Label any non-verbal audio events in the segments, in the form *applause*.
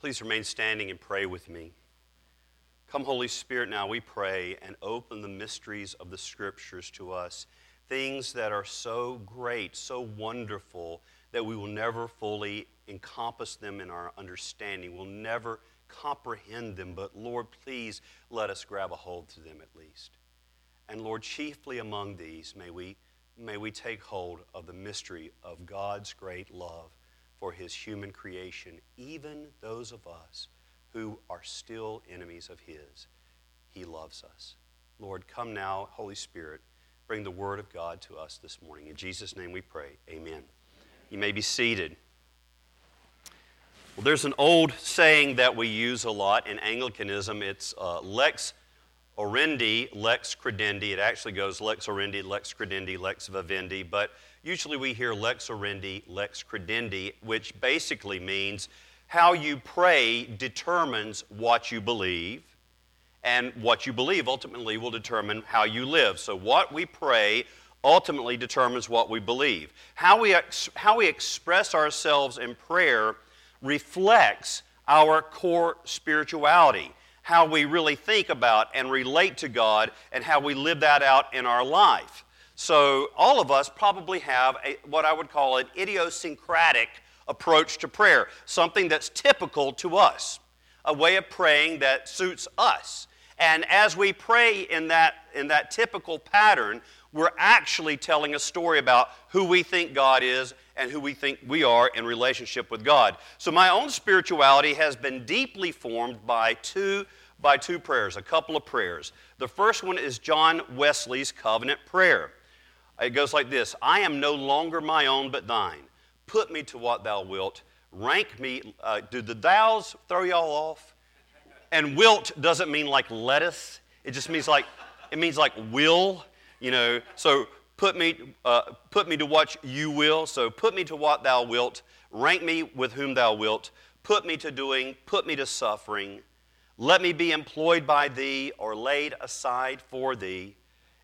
Please remain standing and pray with me. Come, Holy Spirit, now we pray and open the mysteries of the Scriptures to us. Things that are so great, so wonderful, that we will never fully encompass them in our understanding. We'll never comprehend them, but Lord, please let us grab a hold to them at least. And Lord, chiefly among these, may we, may we take hold of the mystery of God's great love for his human creation, even those of us who are still enemies of his. He loves us. Lord, come now, Holy Spirit, bring the word of God to us this morning. In Jesus' name we pray. Amen. You may be seated. Well, there's an old saying that we use a lot in Anglicanism. It's uh, lex orandi, lex credendi. It actually goes lex orandi, lex credendi, lex vivendi, but usually we hear lex orandi, lex credendi, which basically means how you pray determines what you believe, and what you believe ultimately will determine how you live. So, what we pray ultimately determines what we believe. How we, ex- how we express ourselves in prayer reflects our core spirituality how we really think about and relate to God and how we live that out in our life. So, all of us probably have a, what I would call an idiosyncratic approach to prayer, something that's typical to us, a way of praying that suits us. And as we pray in that, in that typical pattern, we're actually telling a story about who we think God is and who we think we are in relationship with God. So my own spirituality has been deeply formed by two by two prayers, a couple of prayers. The first one is John Wesley's covenant prayer. It goes like this I am no longer my own, but thine. Put me to what thou wilt. Rank me. Uh, do the thous throw y'all off? And wilt doesn't mean like lettuce. It just means like, it means like will, you know. So put me, uh, put me to what you will. So put me to what thou wilt. Rank me with whom thou wilt. Put me to doing, put me to suffering. Let me be employed by thee or laid aside for thee,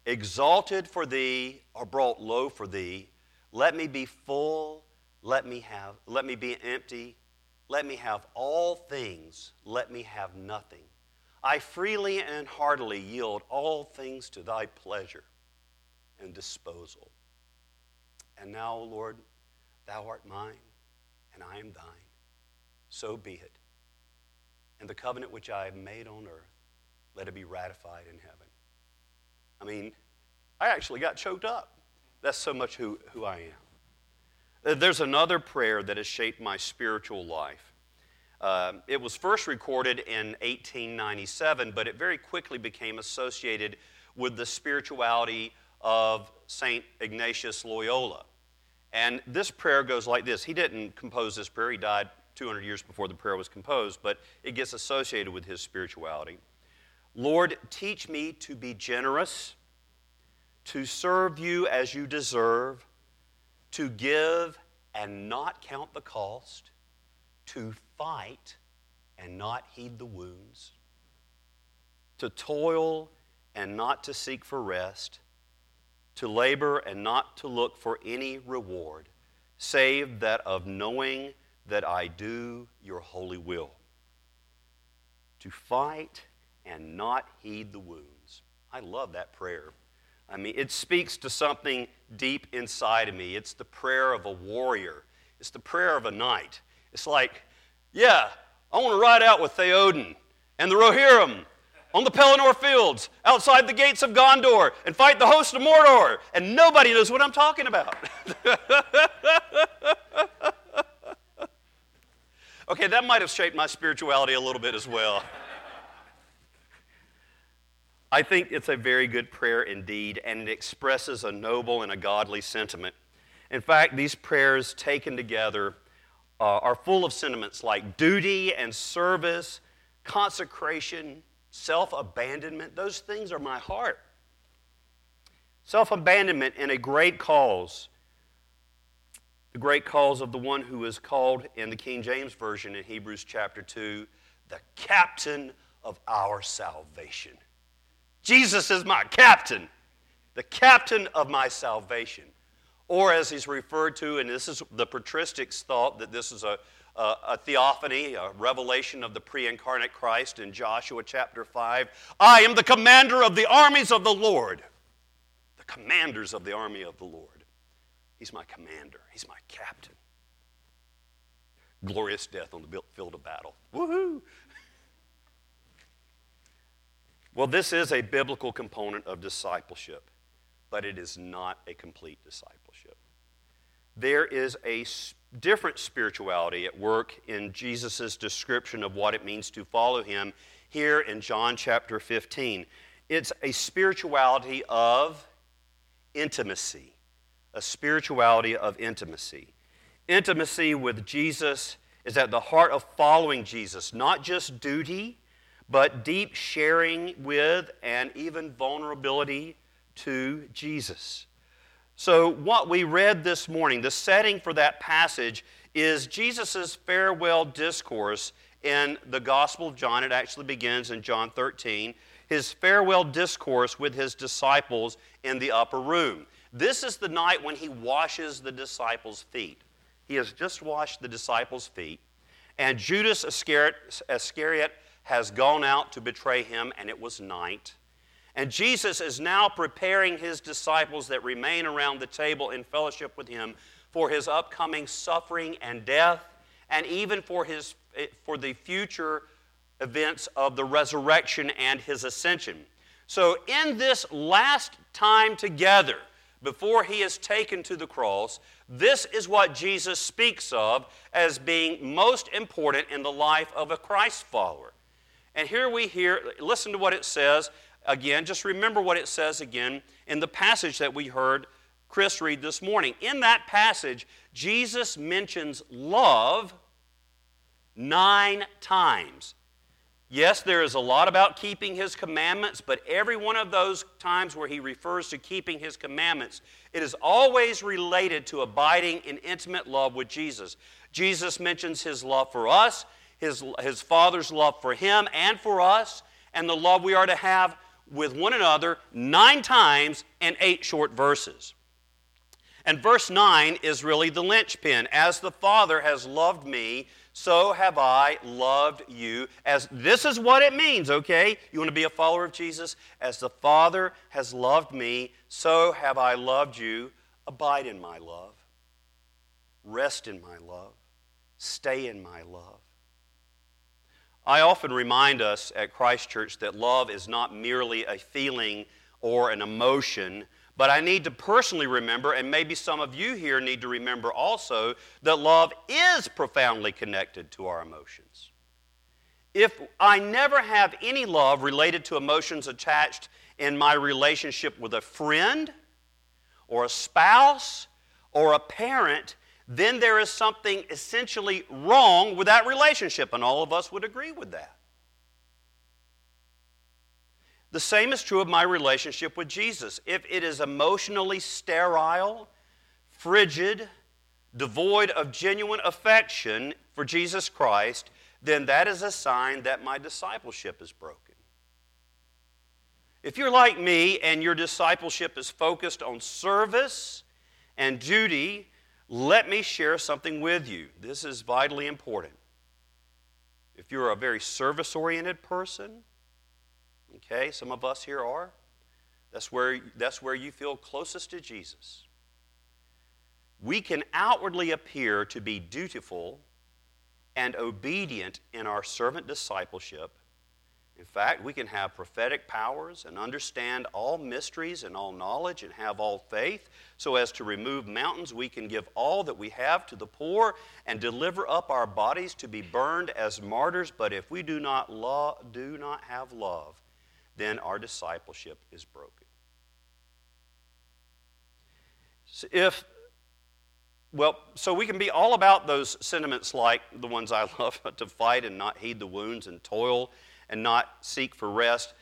exalted for thee or brought low for thee. Let me be full, let me have, let me be empty, let me have all things, let me have nothing. I freely and heartily yield all things to thy pleasure and disposal. And now, Lord, thou art mine, and I am thine. So be it and the covenant which I have made on earth, let it be ratified in heaven. I mean, I actually got choked up. That's so much who, who I am. Uh, there's another prayer that has shaped my spiritual life. Uh, it was first recorded in 1897, but it very quickly became associated with the spirituality of St. Ignatius Loyola. And this prayer goes like this. He didn't compose this prayer, he died 200 years before the prayer was composed, but it gets associated with his spirituality. Lord, teach me to be generous, to serve you as you deserve, to give and not count the cost, to fight and not heed the wounds, to toil and not to seek for rest, to labor and not to look for any reward, save that of knowing that I do your holy will. To fight and not heed the wounds. I love that prayer. I mean, it speaks to something deep inside of me. It's the prayer of a warrior, it's the prayer of a knight. It's like, yeah, I want to ride out with Theoden and the Rohirrim on the Pelennor fields outside the gates of Gondor and fight the host of Mordor, and nobody knows what I'm talking about. *laughs* Okay, that might have shaped my spirituality a little bit as well. I think it's a very good prayer indeed, and it expresses a noble and a godly sentiment. In fact, these prayers taken together uh, are full of sentiments like duty and service, consecration, self abandonment. Those things are my heart. Self abandonment in a great cause the great cause of the one who is called in the King James Version in Hebrews chapter 2 the captain of our salvation. Jesus is my captain, the captain of my salvation. Or as he's referred to, and this is the patristics thought that this is a, uh, a theophany, a revelation of the pre incarnate Christ in Joshua chapter 5. I am the commander of the armies of the Lord. The commanders of the army of the Lord. He's my commander, He's my captain. Glorious death on the field of battle. Woohoo! Well, this is a biblical component of discipleship, but it is not a complete discipleship. There is a different spirituality at work in Jesus' description of what it means to follow him here in John chapter 15. It's a spirituality of intimacy, a spirituality of intimacy. Intimacy with Jesus is at the heart of following Jesus, not just duty, but deep sharing with and even vulnerability to Jesus. So, what we read this morning, the setting for that passage is Jesus' farewell discourse in the Gospel of John. It actually begins in John 13. His farewell discourse with his disciples in the upper room. This is the night when he washes the disciples' feet. He has just washed the disciples' feet, and Judas Iscariot, Iscariot has gone out to betray him, and it was night. And Jesus is now preparing his disciples that remain around the table in fellowship with him for his upcoming suffering and death, and even for, his, eh, for the future events of the resurrection and his ascension. So, in this last time together, before he is taken to the cross, this is what Jesus speaks of as being most important in the life of a Christ follower. And here we hear, listen to what it says again, just remember what it says again in the passage that we heard Chris read this morning. In that passage, Jesus mentions love nine times. Yes, there is a lot about keeping his commandments, but every one of those times where he refers to keeping his commandments, it is always related to abiding in intimate love with Jesus. Jesus mentions his love for us, his, his Father's love for him and for us, and the love we are to have with one another nine times in eight short verses. And verse 9 is really the linchpin. As the Father has loved me, so have I loved you. As this is what it means, okay? You want to be a follower of Jesus? As the Father has loved me, so have I loved you. Abide in my love. Rest in my love. Stay in my love. I often remind us at Christ Church that love is not merely a feeling or an emotion, but I need to personally remember, and maybe some of you here need to remember also, that love is profoundly connected to our emotions. If I never have any love related to emotions attached in my relationship with a friend or a spouse or a parent, then there is something essentially wrong with that relationship, and all of us would agree with that. The same is true of my relationship with Jesus. If it is emotionally sterile, frigid, devoid of genuine affection for Jesus Christ, then that is a sign that my discipleship is broken. If you're like me and your discipleship is focused on service and duty let me share something with you. This is vitally important. If you're a very service oriented person, okay, some of us here are, that's where, that's where you feel closest to Jesus. We can outwardly appear to be dutiful and obedient in our servant discipleship in fact, we can have prophetic powers and understand all mysteries and all knowledge and have all faith so as to remove mountains. We can give all that we have to the poor and deliver up our bodies to be burned as martyrs. But if we do not, love, do not have love, then our discipleship is broken. So if well, so we can be all about those sentiments like the ones I *laughs* love to fight and not heed the wounds and toil and not seek for rest.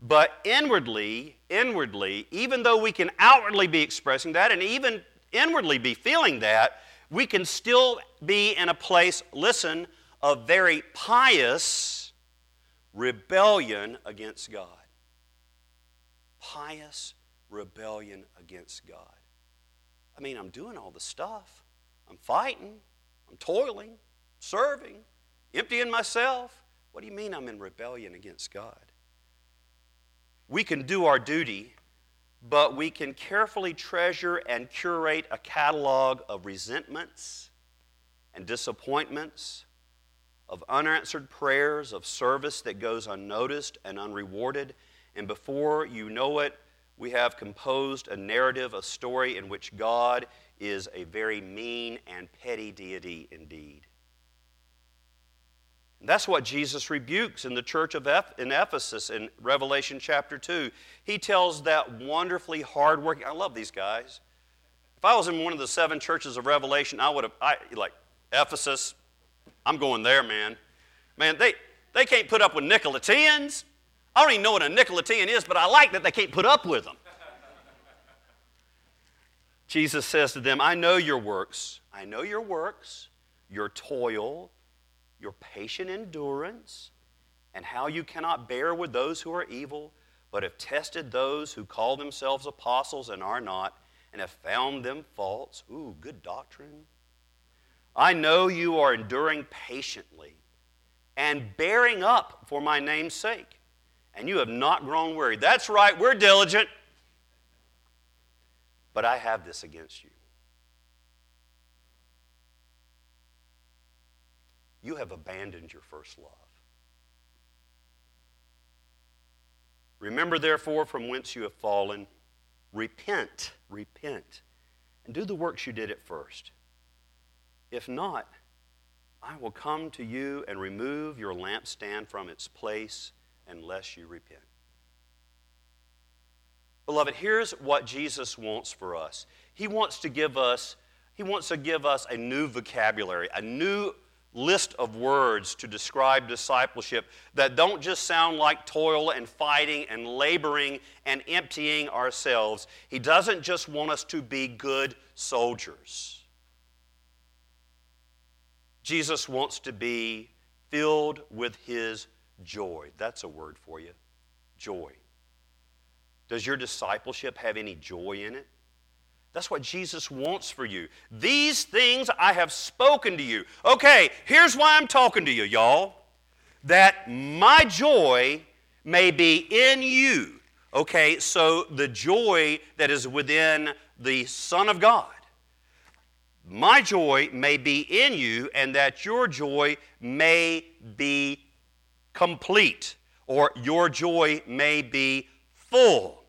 But inwardly, inwardly, even though we can outwardly be expressing that and even inwardly be feeling that, we can still be in a place, listen, of very pious rebellion against God. Pious rebellion against God. I mean, I'm doing all the stuff. I'm fighting. I'm toiling. serving, emptying myself. What do you mean I'm in rebellion against God? We can do our duty, but we can carefully treasure and curate a catalog of resentments and disappointments, of unanswered prayers, of service that goes unnoticed and unrewarded. And before you know it, we have composed a narrative, a story in which God is a very mean and petty deity indeed. That's what Jesus rebukes in the church of Eph- in Ephesus in Revelation chapter 2. He tells that wonderfully hardworking, I love these guys. If I was in one of the seven churches of Revelation, I would have, I, like, Ephesus, I'm going there, man. Man, they, they can't put up with Nicolaitans. I don't even know what a Nicolaitan is, but I like that they can't put up with them. Jesus says to them, I know your works. I know your works, your toil, your patient endurance, and how you cannot bear with those who are evil, but have tested those who call themselves apostles and are not, and have found them false. Ooh, good doctrine. I know you are enduring patiently and bearing up for my name's sake, and you have not grown weary. That's right, we're diligent. But I have this against you. You have abandoned your first love. Remember, therefore, from whence you have fallen. Repent, repent, and do the works you did at first. If not, I will come to you and remove your lampstand from its place unless you repent. Beloved, here's what Jesus wants for us. He wants to give us he wants to give us a new vocabulary, a new list of words to describe discipleship that don't just sound like toil and fighting and laboring and emptying ourselves. He doesn't just want us to be good soldiers. Jesus wants to be filled with his joy. That's a word for you joy. Does your discipleship have any joy in it? That's what Jesus wants for you. These things I have spoken to you. Okay, here's why I'm talking to you, y'all. That my joy may be in you. Okay, so the joy that is within the Son of God my joy may be in you, and that your joy may be complete, or your joy may be full.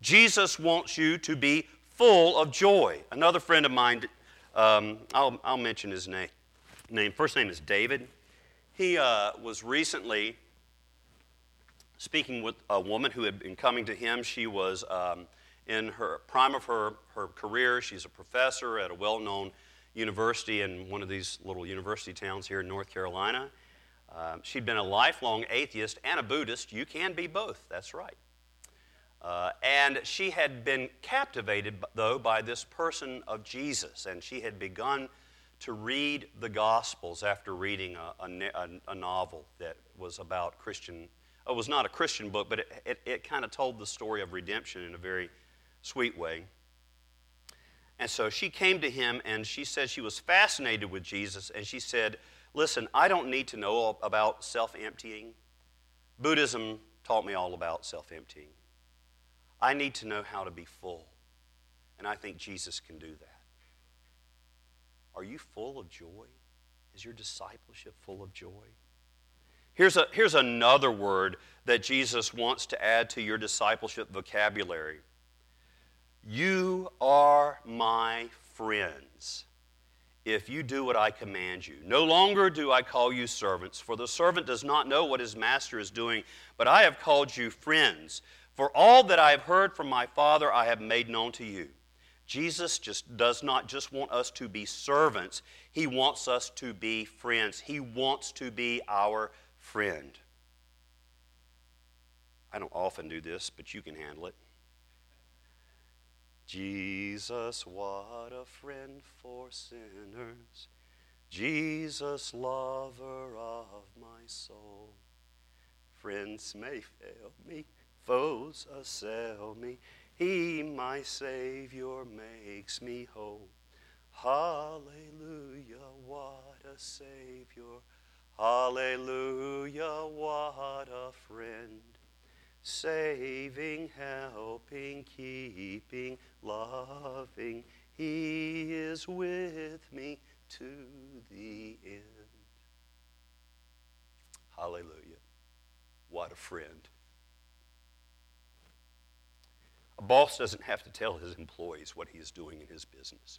Jesus wants you to be full of joy. Another friend of mine, um, I'll, I'll, mention his name. name. First name is David. He uh, was recently speaking with a woman who had been coming to him. She was. Um, in her prime of her, her career. She's a professor at a well known university in one of these little university towns here in North Carolina. Uh, she'd been a lifelong atheist and a Buddhist. You can be both, that's right. Uh, and she had been captivated, though, by this person of Jesus, and she had begun to read the Gospels after reading a, a, a novel that was about Christian. It was not a Christian book, but it, it, it kind of told the story of redemption in a very sweet way. And so she came to him and she said she was fascinated with Jesus. And she said, Listen, I don't need to know about self emptying. Buddhism taught me all about self emptying. I need to know how to be full. And I think Jesus can do that. Are you full of joy? Is your discipleship full of joy? Here's, a, here's another word that Jesus wants to add to your discipleship vocabulary you are my friends if you do what I command you. No longer do I call you servants, for the servant does not know what his master is doing, but I have called you friends. For all that I have heard from my Father, I have made known to you. Jesus just does not just want us to be servants, he wants us to be friends. He wants to be our friend. I don't often do this, but you can handle it. Jesus, what a friend for sinners. Jesus, lover of my soul. Friends may fail me, foes assail me. He, my Savior, makes me whole. Hallelujah, what a Savior. Hallelujah, what a friend. Saving, helping, keeping, loving. He is with me to the end. Hallelujah. What a friend. A boss doesn't have to tell his employees what he is doing in his business.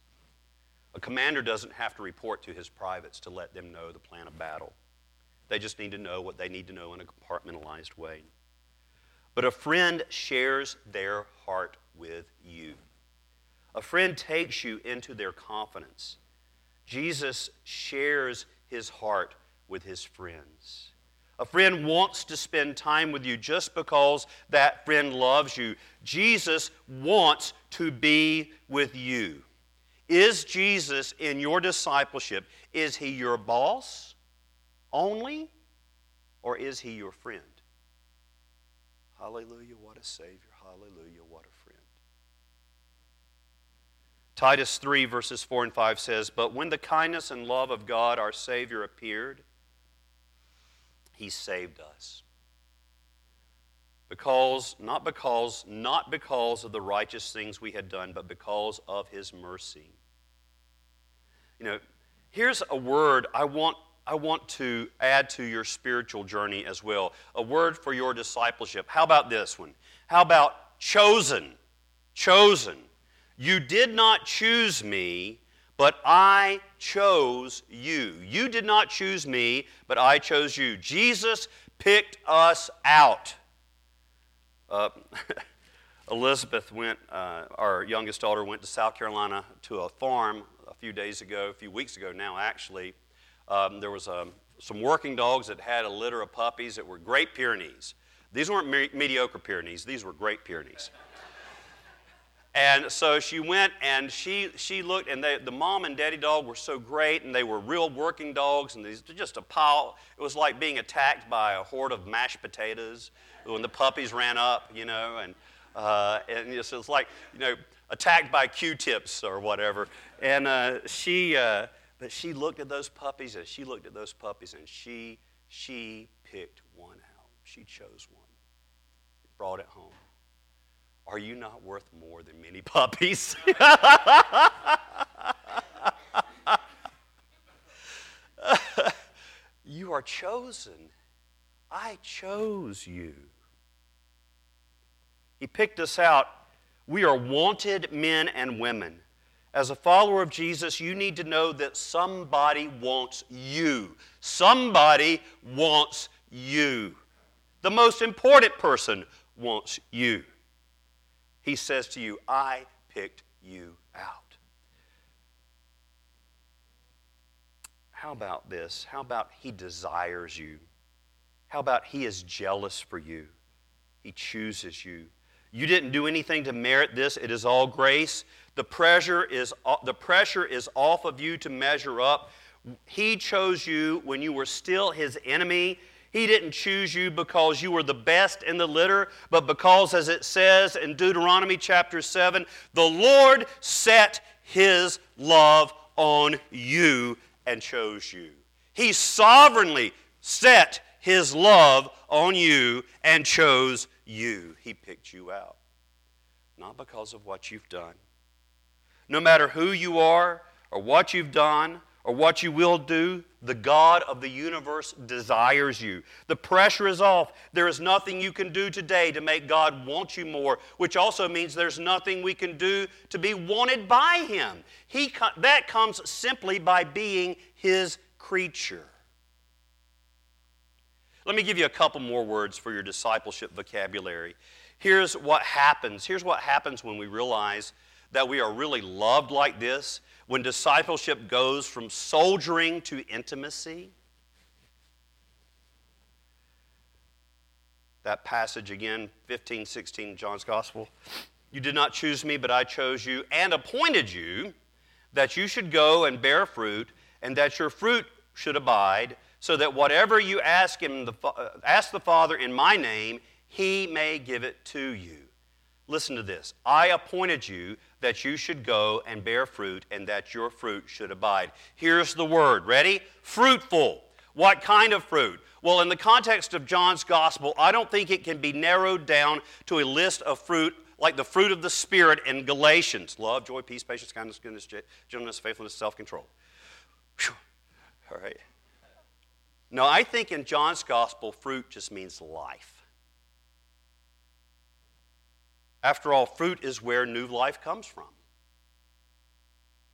A commander doesn't have to report to his privates to let them know the plan of battle. They just need to know what they need to know in a compartmentalized way. But a friend shares their heart with you. A friend takes you into their confidence. Jesus shares his heart with his friends. A friend wants to spend time with you just because that friend loves you. Jesus wants to be with you. Is Jesus in your discipleship? Is he your boss only? Or is he your friend? Hallelujah, what a Savior. Hallelujah, what a friend. Titus 3, verses 4 and 5 says, But when the kindness and love of God our Savior appeared, he saved us. Because, not because, not because of the righteous things we had done, but because of his mercy. You know, here's a word I want, I want to add to your spiritual journey as well. A word for your discipleship. How about this one? How about chosen? Chosen. You did not choose me, but I chose you. You did not choose me, but I chose you. Jesus picked us out. Uh, *laughs* Elizabeth went, uh, our youngest daughter went to South Carolina to a farm a few days ago, a few weeks ago now, actually. Um, there was um, some working dogs that had a litter of puppies that were Great Pyrenees. These weren't me- mediocre Pyrenees, these were Great Pyrenees. And so she went and she, she looked, and they, the mom and daddy dog were so great, and they were real working dogs, and these just a pile. It was like being attacked by a horde of mashed potatoes when the puppies ran up, you know, and, uh, and it's, it's like, you know, attacked by Q-tips or whatever. And uh, she, uh, but she looked at those puppies, and she looked at those puppies, and she, she picked one out. She chose one, brought it home. Are you not worth more than many *laughs* puppies? you are chosen. I chose you. He picked us out. We are wanted men and women. As a follower of Jesus, you need to know that somebody wants you. Somebody wants you. The most important person wants you. He says to you, I picked you out. How about this? How about He desires you? How about He is jealous for you? He chooses you. You didn't do anything to merit this, it is all grace. The pressure is, the pressure is off of you to measure up. He chose you when you were still His enemy. He didn't choose you because you were the best in the litter, but because, as it says in Deuteronomy chapter 7, the Lord set his love on you and chose you. He sovereignly set his love on you and chose you. He picked you out, not because of what you've done. No matter who you are or what you've done, or what you will do, the God of the universe desires you. The pressure is off. There is nothing you can do today to make God want you more, which also means there's nothing we can do to be wanted by Him. He, that comes simply by being His creature. Let me give you a couple more words for your discipleship vocabulary. Here's what happens. Here's what happens when we realize that we are really loved like this when discipleship goes from soldiering to intimacy. That passage again, 15, 16, John's Gospel. You did not choose me, but I chose you and appointed you that you should go and bear fruit, and that your fruit should abide, so that whatever you ask him, the, uh, ask the Father in my name, he may give it to you. Listen to this. I appointed you that you should go and bear fruit and that your fruit should abide. Here's the word. Ready? Fruitful. What kind of fruit? Well, in the context of John's gospel, I don't think it can be narrowed down to a list of fruit like the fruit of the Spirit in Galatians love, joy, peace, patience, kindness, goodness, gentleness, faithfulness, self control. All right. No, I think in John's gospel, fruit just means life. After all, fruit is where new life comes from.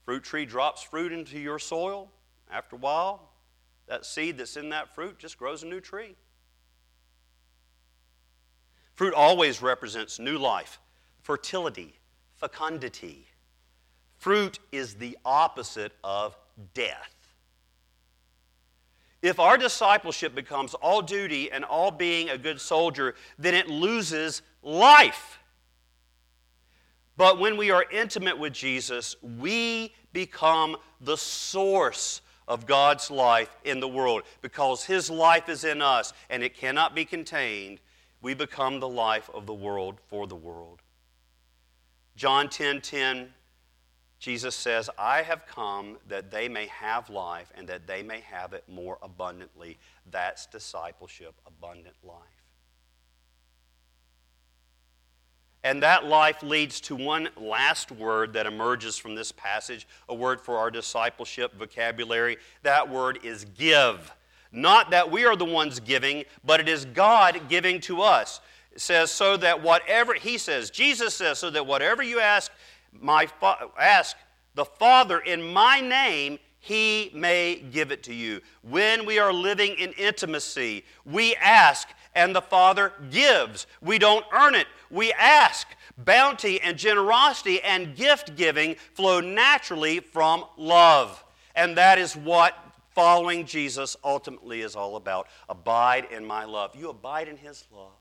Fruit tree drops fruit into your soil. After a while, that seed that's in that fruit just grows a new tree. Fruit always represents new life, fertility, fecundity. Fruit is the opposite of death. If our discipleship becomes all duty and all being a good soldier, then it loses life. But when we are intimate with Jesus, we become the source of God's life in the world. Because His life is in us and it cannot be contained, we become the life of the world for the world. John 10 10 Jesus says, I have come that they may have life and that they may have it more abundantly. That's discipleship, abundant life. And that life leads to one last word that emerges from this passage, a word for our discipleship vocabulary. That word is give. Not that we are the ones giving, but it is God giving to us. It says, so that whatever, he says, Jesus says, so that whatever you ask my fa- ask the Father in my name, he may give it to you. When we are living in intimacy, we ask and the Father gives. We don't earn it, we ask. Bounty and generosity and gift giving flow naturally from love. And that is what following Jesus ultimately is all about. Abide in my love. You abide in His love.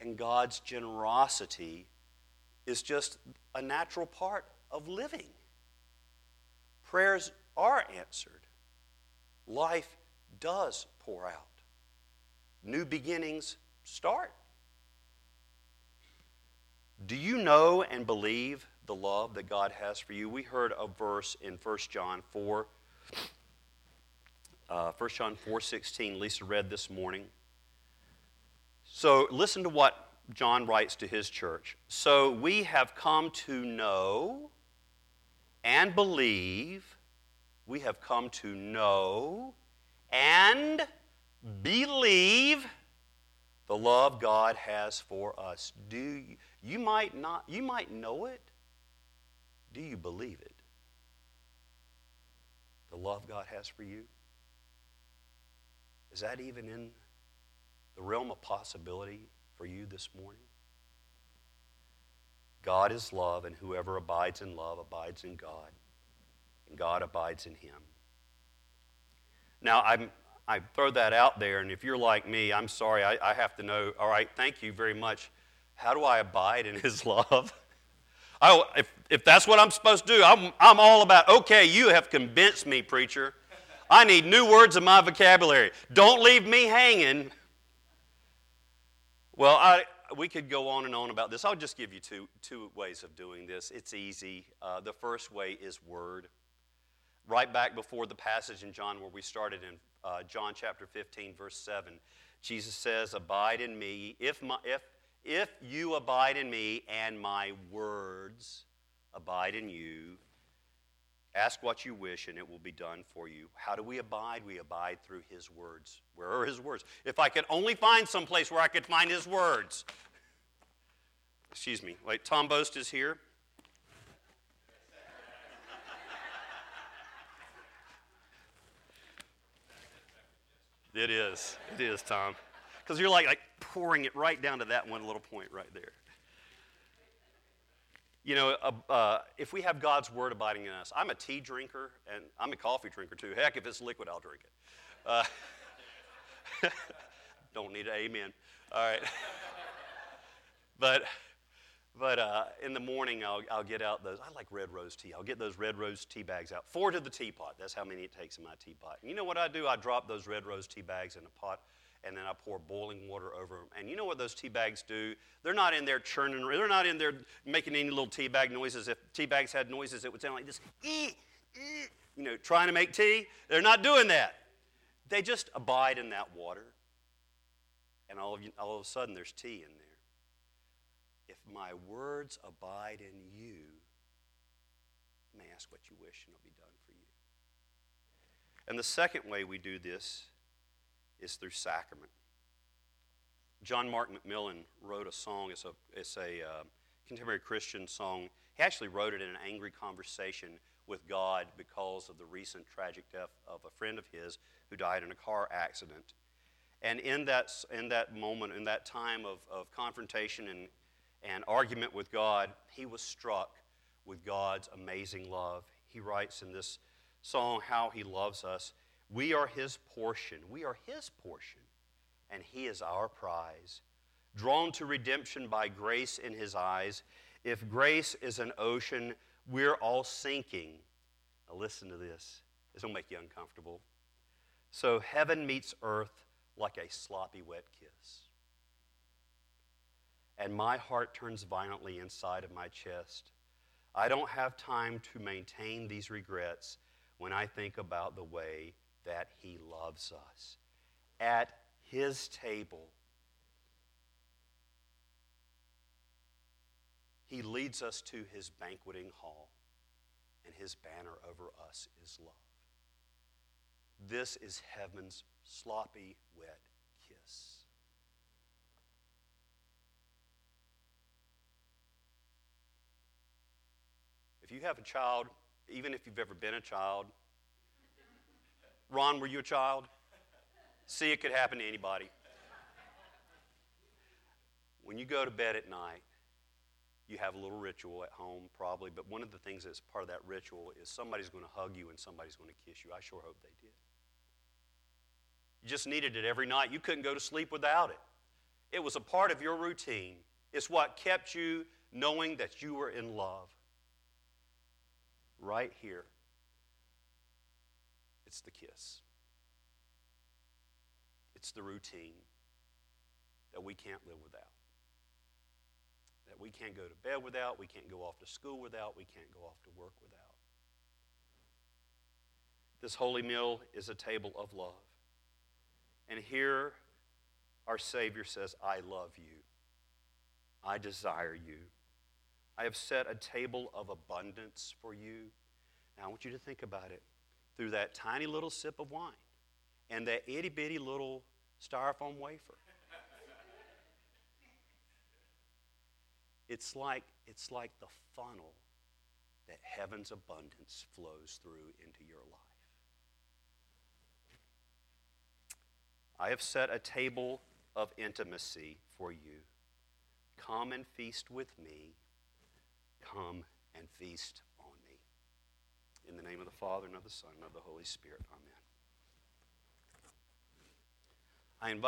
And God's generosity is just a natural part of living. Prayers are answered, life does pour out, new beginnings start. Do you know and believe the love that God has for you? We heard a verse in 1 John 4. Uh, 1 John 4 16, Lisa read this morning. So listen to what John writes to his church. So we have come to know and believe, we have come to know and believe the love God has for us. Do you, you might not you might know it. Do you believe it? The love God has for you? Is that even in the realm of possibility for you this morning? God is love, and whoever abides in love abides in God, and God abides in him. Now, I'm, I throw that out there, and if you're like me, I'm sorry, I, I have to know, all right, thank you very much. How do I abide in *laughs* his love? I, if, if that's what I'm supposed to do, I'm, I'm all about, okay, you have convinced me, preacher. I need new words in my vocabulary. Don't leave me hanging well, I, we could go on and on about this. I'll just give you two, two ways of doing this. It's easy. Uh, the first way is word. Right back before the passage in John where we started in uh, John chapter 15, verse 7, Jesus says, Abide in me. If, my, if, if you abide in me and my words abide in you, Ask what you wish, and it will be done for you. How do we abide? We abide through His words. Where are His words? If I could only find some place where I could find His words. Excuse me. Wait, Tom Boast is here. It is. It is, Tom. Because you're like, like pouring it right down to that one little point right there you know, uh, uh, if we have God's word abiding in us, I'm a tea drinker and I'm a coffee drinker too. Heck, if it's liquid, I'll drink it. Uh, *laughs* don't need an amen. All right. *laughs* but but uh, in the morning, I'll, I'll get out those. I like red rose tea. I'll get those red rose tea bags out. Four to the teapot. That's how many it takes in my teapot. And you know what I do? I drop those red rose tea bags in a pot and then I pour boiling water over them. And you know what those tea bags do? They're not in there churning, they're not in there making any little tea bag noises. If tea bags had noises, it would sound like this, ee, ee, you know, trying to make tea. They're not doing that. They just abide in that water. And all of, you, all of a sudden, there's tea in there. My words abide in you, you may ask what you wish, and it'll be done for you. And the second way we do this is through sacrament. John Mark McMillan wrote a song. It's a, it's a uh, contemporary Christian song. He actually wrote it in an angry conversation with God because of the recent tragic death of a friend of his who died in a car accident. And in that, in that moment, in that time of, of confrontation and, and argument with God, he was struck with God's amazing love. He writes in this song how he loves us. We are his portion. We are his portion, and he is our prize. Drawn to redemption by grace in his eyes. If grace is an ocean, we're all sinking. Now, listen to this. This will make you uncomfortable. So, heaven meets earth like a sloppy, wet kiss. And my heart turns violently inside of my chest. I don't have time to maintain these regrets when I think about the way that He loves us. At His table, He leads us to His banqueting hall, and His banner over us is love. This is heaven's sloppy, wet kiss. If you have a child, even if you've ever been a child, Ron, were you a child? See, it could happen to anybody. When you go to bed at night, you have a little ritual at home, probably, but one of the things that's part of that ritual is somebody's going to hug you and somebody's going to kiss you. I sure hope they did. You just needed it every night. You couldn't go to sleep without it. It was a part of your routine. It's what kept you knowing that you were in love. Right here, it's the kiss, it's the routine that we can't live without. That we can't go to bed without, we can't go off to school without, we can't go off to work without. This holy meal is a table of love. And here our Savior says, I love you. I desire you. I have set a table of abundance for you. Now I want you to think about it through that tiny little sip of wine and that itty bitty little styrofoam wafer. it's like, it's like the funnel that heaven's abundance flows through into your life. I have set a table of intimacy for you. Come and feast with me. Come and feast on me. In the name of the Father, and of the Son, and of the Holy Spirit. Amen. I invite